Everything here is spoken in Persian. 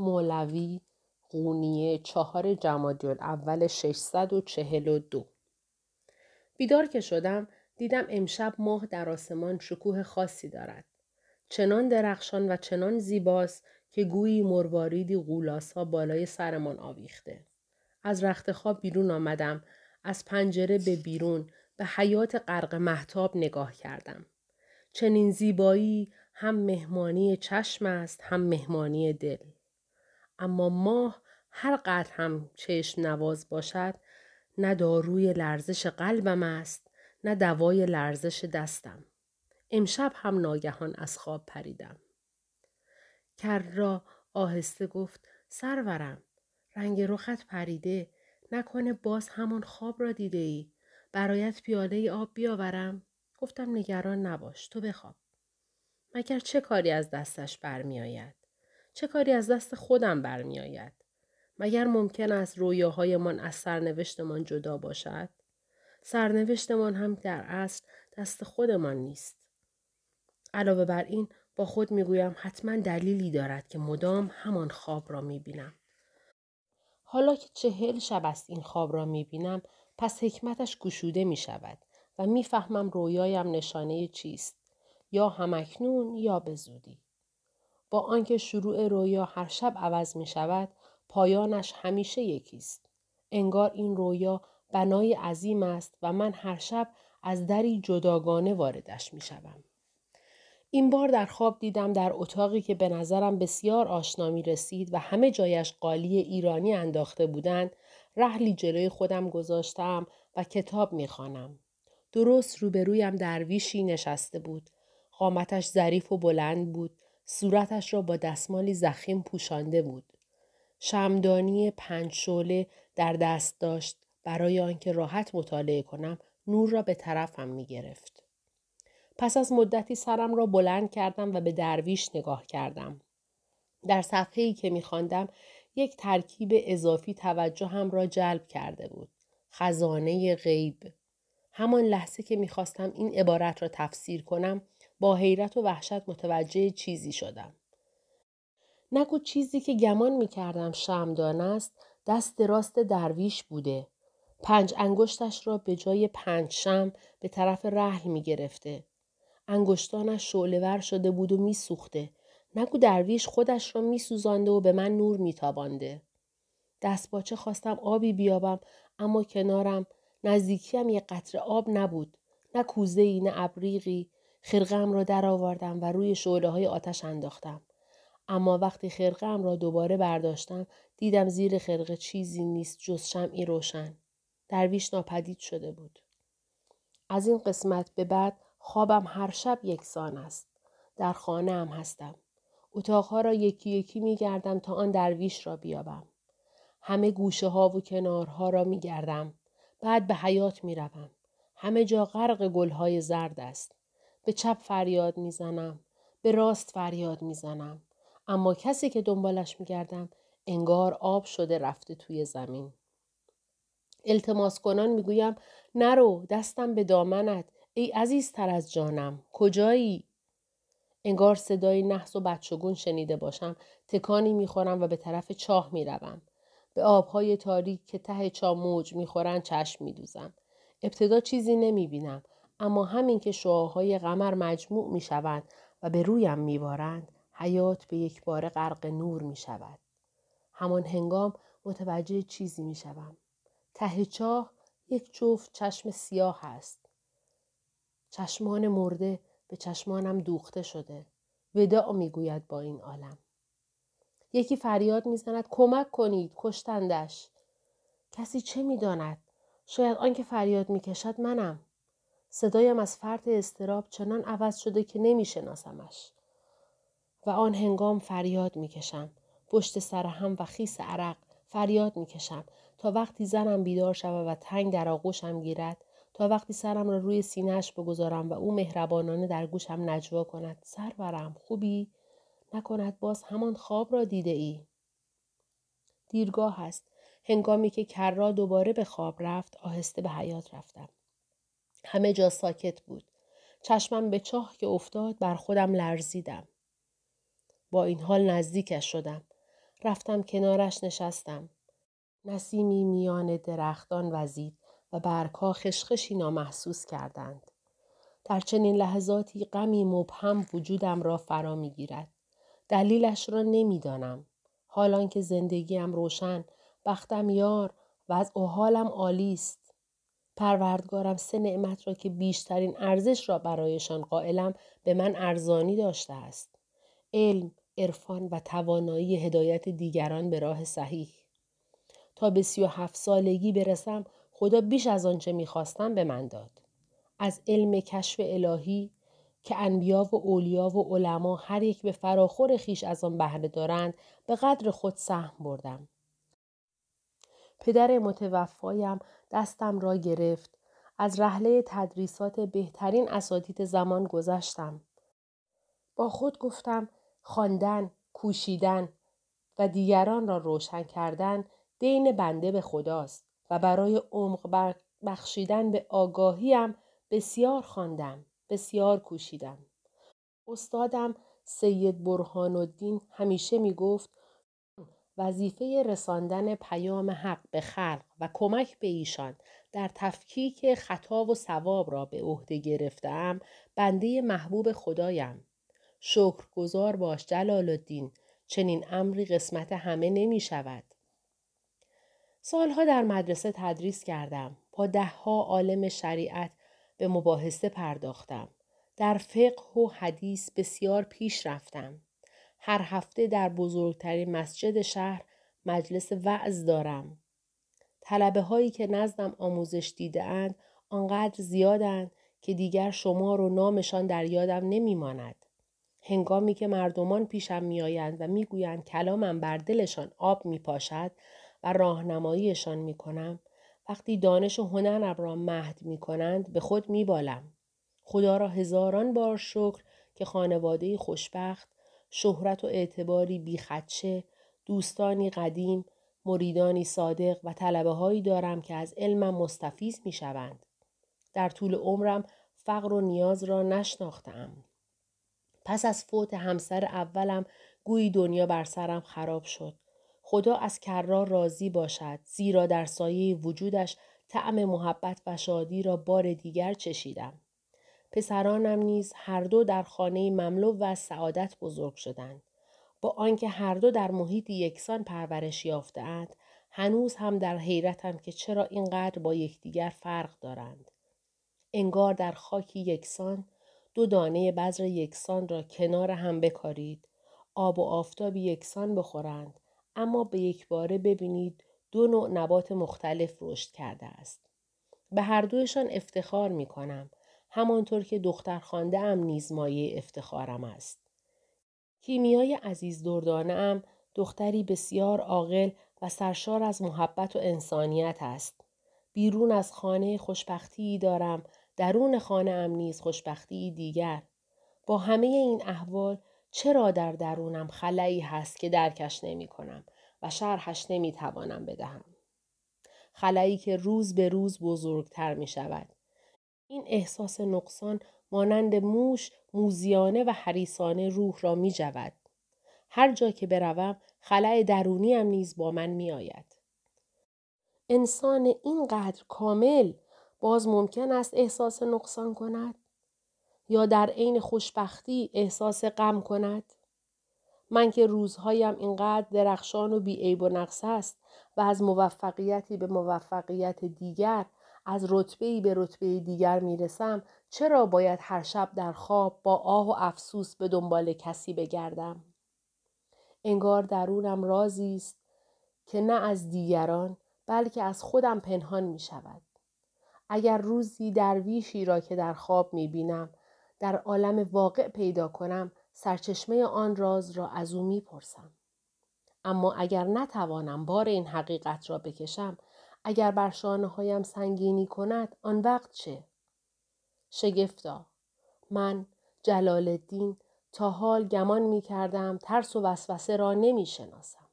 مولوی قونیه چهار جمادی اول 642 بیدار که شدم دیدم امشب ماه در آسمان شکوه خاصی دارد. چنان درخشان و چنان زیباست که گویی مرواریدی غولاسا بالای سرمان آویخته. از رخت خواب بیرون آمدم. از پنجره به بیرون به حیات غرق محتاب نگاه کردم. چنین زیبایی هم مهمانی چشم است هم مهمانی دل. اما ماه هر قدر هم چشم نواز باشد نه داروی لرزش قلبم است نه دوای لرزش دستم. امشب هم ناگهان از خواب پریدم. کر را آهسته گفت سرورم رنگ رخت پریده نکنه باز همون خواب را دیده ای برایت پیاله آب بیاورم گفتم نگران نباش تو بخواب مگر چه کاری از دستش برمیآید چه کاری از دست خودم برمیآید؟ مگر ممکن است رویاهایمان از سرنوشتمان جدا باشد؟ سرنوشتمان هم در اصل دست خودمان نیست. علاوه بر این با خود می‌گویم حتما دلیلی دارد که مدام همان خواب را می‌بینم. حالا که چهل شب است این خواب را می‌بینم پس حکمتش گشوده می شود و می‌فهمم رویایم نشانه چیست یا همکنون یا به. با آنکه شروع رویا هر شب عوض می شود پایانش همیشه یکیست. انگار این رویا بنای عظیم است و من هر شب از دری جداگانه واردش می شدم. این بار در خواب دیدم در اتاقی که به نظرم بسیار آشنا می رسید و همه جایش قالی ایرانی انداخته بودند رحلی جلوی خودم گذاشتم و کتاب می خانم. درست روبرویم درویشی نشسته بود. قامتش ظریف و بلند بود. صورتش را با دستمالی زخیم پوشانده بود. شمدانی پنج شعله در دست داشت برای آنکه راحت مطالعه کنم نور را به طرفم می گرفت. پس از مدتی سرم را بلند کردم و به درویش نگاه کردم. در صفحه‌ای که میخواندم یک ترکیب اضافی توجه هم را جلب کرده بود. خزانه غیب. همان لحظه که می‌خواستم این عبارت را تفسیر کنم با حیرت و وحشت متوجه چیزی شدم. نگو چیزی که گمان می‌کردم شمدان است دست راست درویش بوده. پنج انگشتش را به جای پنج شم به طرف رحل می گرفته. انگشتانش شعلهور شده بود و میسوخته نگو درویش خودش را میسوزانده و به من نور میتابانده دستباچه خواستم آبی بیابم اما کنارم نزدیکیم یک قطره آب نبود نه کوزه ای نه ابریقی خرقم را درآوردم و روی شعله های آتش انداختم اما وقتی خرقم را دوباره برداشتم دیدم زیر خرقه چیزی نیست جز شمعی روشن درویش ناپدید شده بود از این قسمت به بعد خوابم هر شب یکسان است. در خانه هم هستم. اتاقها را یکی یکی می گردم تا آن درویش را بیابم. همه گوشه ها و کنارها را می گردم. بعد به حیات می روم. همه جا غرق گلهای زرد است. به چپ فریاد می زنم. به راست فریاد می زنم. اما کسی که دنبالش می گردم انگار آب شده رفته توی زمین. التماس کنان می گویم نرو دستم به دامنت ای عزیزتر از جانم کجایی انگار صدای نحس و بچگون شنیده باشم تکانی می‌خورم و به طرف چاه می‌روم به آبهای تاریک که ته چاه موج می‌خورند چشم میدوزم ابتدا چیزی نمی‌بینم اما همین که شعاهای قمر مجموع می‌شوند و به رویم میبارند حیات به یک بار غرق نور می‌شود همان هنگام متوجه چیزی می‌شوم ته چاه یک جفت چشم سیاه است چشمان مرده به چشمانم دوخته شده. وداع می‌گوید با این عالم. یکی فریاد می‌زند کمک کنید کشتندش. کسی چه می‌داند؟ شاید آنکه فریاد می‌کشد منم. صدایم از فرط استراب چنان عوض شده که نمیشناسمش. و آن هنگام فریاد می‌کشم. پشت سر هم و خیس عرق فریاد می‌کشم تا وقتی زنم بیدار شود و تنگ در آغوشم گیرد تا وقتی سرم را روی سینهش بگذارم و او مهربانانه در گوشم نجوا کند سرورم خوبی نکند باز همان خواب را دیده ای دیرگاه است هنگامی که کرا دوباره به خواب رفت آهسته به حیات رفتم همه جا ساکت بود چشمم به چاه که افتاد بر خودم لرزیدم با این حال نزدیکش شدم رفتم کنارش نشستم. نسیمی میان درختان وزید و برگها خشخشی نامحسوس کردند. در چنین لحظاتی غمی مبهم وجودم را فرا می‌گیرد. دلیلش را نمی‌دانم. حالان که زندگیم روشن، بختم یار و از حالم عالی است. پروردگارم سه نعمت را که بیشترین ارزش را برایشان قائلم به من ارزانی داشته است. علم، عرفان و توانایی هدایت دیگران به راه صحیح. تا به سی و هفت سالگی برسم خدا بیش از آنچه می‌خواستم به من داد. از علم کشف الهی که انبیا و اولیا و علما هر یک به فراخور خیش از آن بهره دارند به قدر خود سهم بردم. پدر متوفایم دستم را گرفت. از رحله تدریسات بهترین اساتید زمان گذشتم. با خود گفتم خواندن، کوشیدن و دیگران را روشن کردن دین بنده به خداست و برای عمق بخشیدن به آگاهیم بسیار خواندم بسیار کوشیدم استادم سید برهان الدین همیشه می گفت وظیفه رساندن پیام حق به خلق و کمک به ایشان در تفکیک خطا و ثواب را به عهده گرفتم بنده محبوب خدایم شکرگزار باش جلال الدین چنین امری قسمت همه نمی شود. سالها در مدرسه تدریس کردم. با دهها عالم شریعت به مباحثه پرداختم. در فقه و حدیث بسیار پیش رفتم. هر هفته در بزرگترین مسجد شهر مجلس وعظ دارم. طلبه هایی که نزدم آموزش دیده اند آنقدر زیادند که دیگر شما و نامشان در یادم نمیماند. هنگامی که مردمان پیشم میآیند و می‌گویند کلامم بر دلشان آب میپاشد و راهنماییشان می‌کنم وقتی دانش و هنرم را مهد می‌کنند به خود میبالم خدا را هزاران بار شکر که خانواده خوشبخت شهرت و اعتباری بیخدشه دوستانی قدیم مریدانی صادق و طلبه هایی دارم که از علمم مستفیز می شوند. در طول عمرم فقر و نیاز را نشناختم. پس از فوت همسر اولم گویی دنیا بر سرم خراب شد. خدا از کرار راضی باشد زیرا در سایه وجودش طعم محبت و شادی را بار دیگر چشیدم. پسرانم نیز هر دو در خانه مملو و سعادت بزرگ شدند. با آنکه هر دو در محیط یکسان پرورش یافتهاند هنوز هم در حیرتم که چرا اینقدر با یکدیگر فرق دارند. انگار در خاکی یکسان دو دانه بذر یکسان را کنار هم بکارید آب و آفتابی یکسان بخورند اما به یک باره ببینید دو نوع نبات مختلف رشد کرده است به هر دویشان افتخار می کنم همانطور که دختر خانده ام نیز مایه افتخارم است کیمیای عزیز دردانه ام دختری بسیار عاقل و سرشار از محبت و انسانیت است بیرون از خانه خوشبختی دارم درون خانه ام نیز خوشبختی دیگر با همه این احوال چرا در درونم خلایی هست که درکش نمی کنم و شرحش نمی توانم بدهم. خلایی که روز به روز بزرگتر می شود. این احساس نقصان مانند موش موزیانه و حریسانه روح را می جود. هر جا که بروم خلای درونیم نیز با من می آید. انسان اینقدر کامل باز ممکن است احساس نقصان کند یا در عین خوشبختی احساس غم کند من که روزهایم اینقدر درخشان و بیعیب و نقص است و از موفقیتی به موفقیت دیگر از رتبه‌ای به رتبه دیگر می‌رسم چرا باید هر شب در خواب با آه و افسوس به دنبال کسی بگردم انگار درونم رازی است که نه از دیگران بلکه از خودم پنهان می شود. اگر روزی درویشی را که در خواب می بینم در عالم واقع پیدا کنم سرچشمه آن راز را از او می پرسم. اما اگر نتوانم بار این حقیقت را بکشم اگر بر شانه هایم سنگینی کند آن وقت چه؟ شگفتا من جلال الدین تا حال گمان می کردم ترس و وسوسه را نمی شناسم.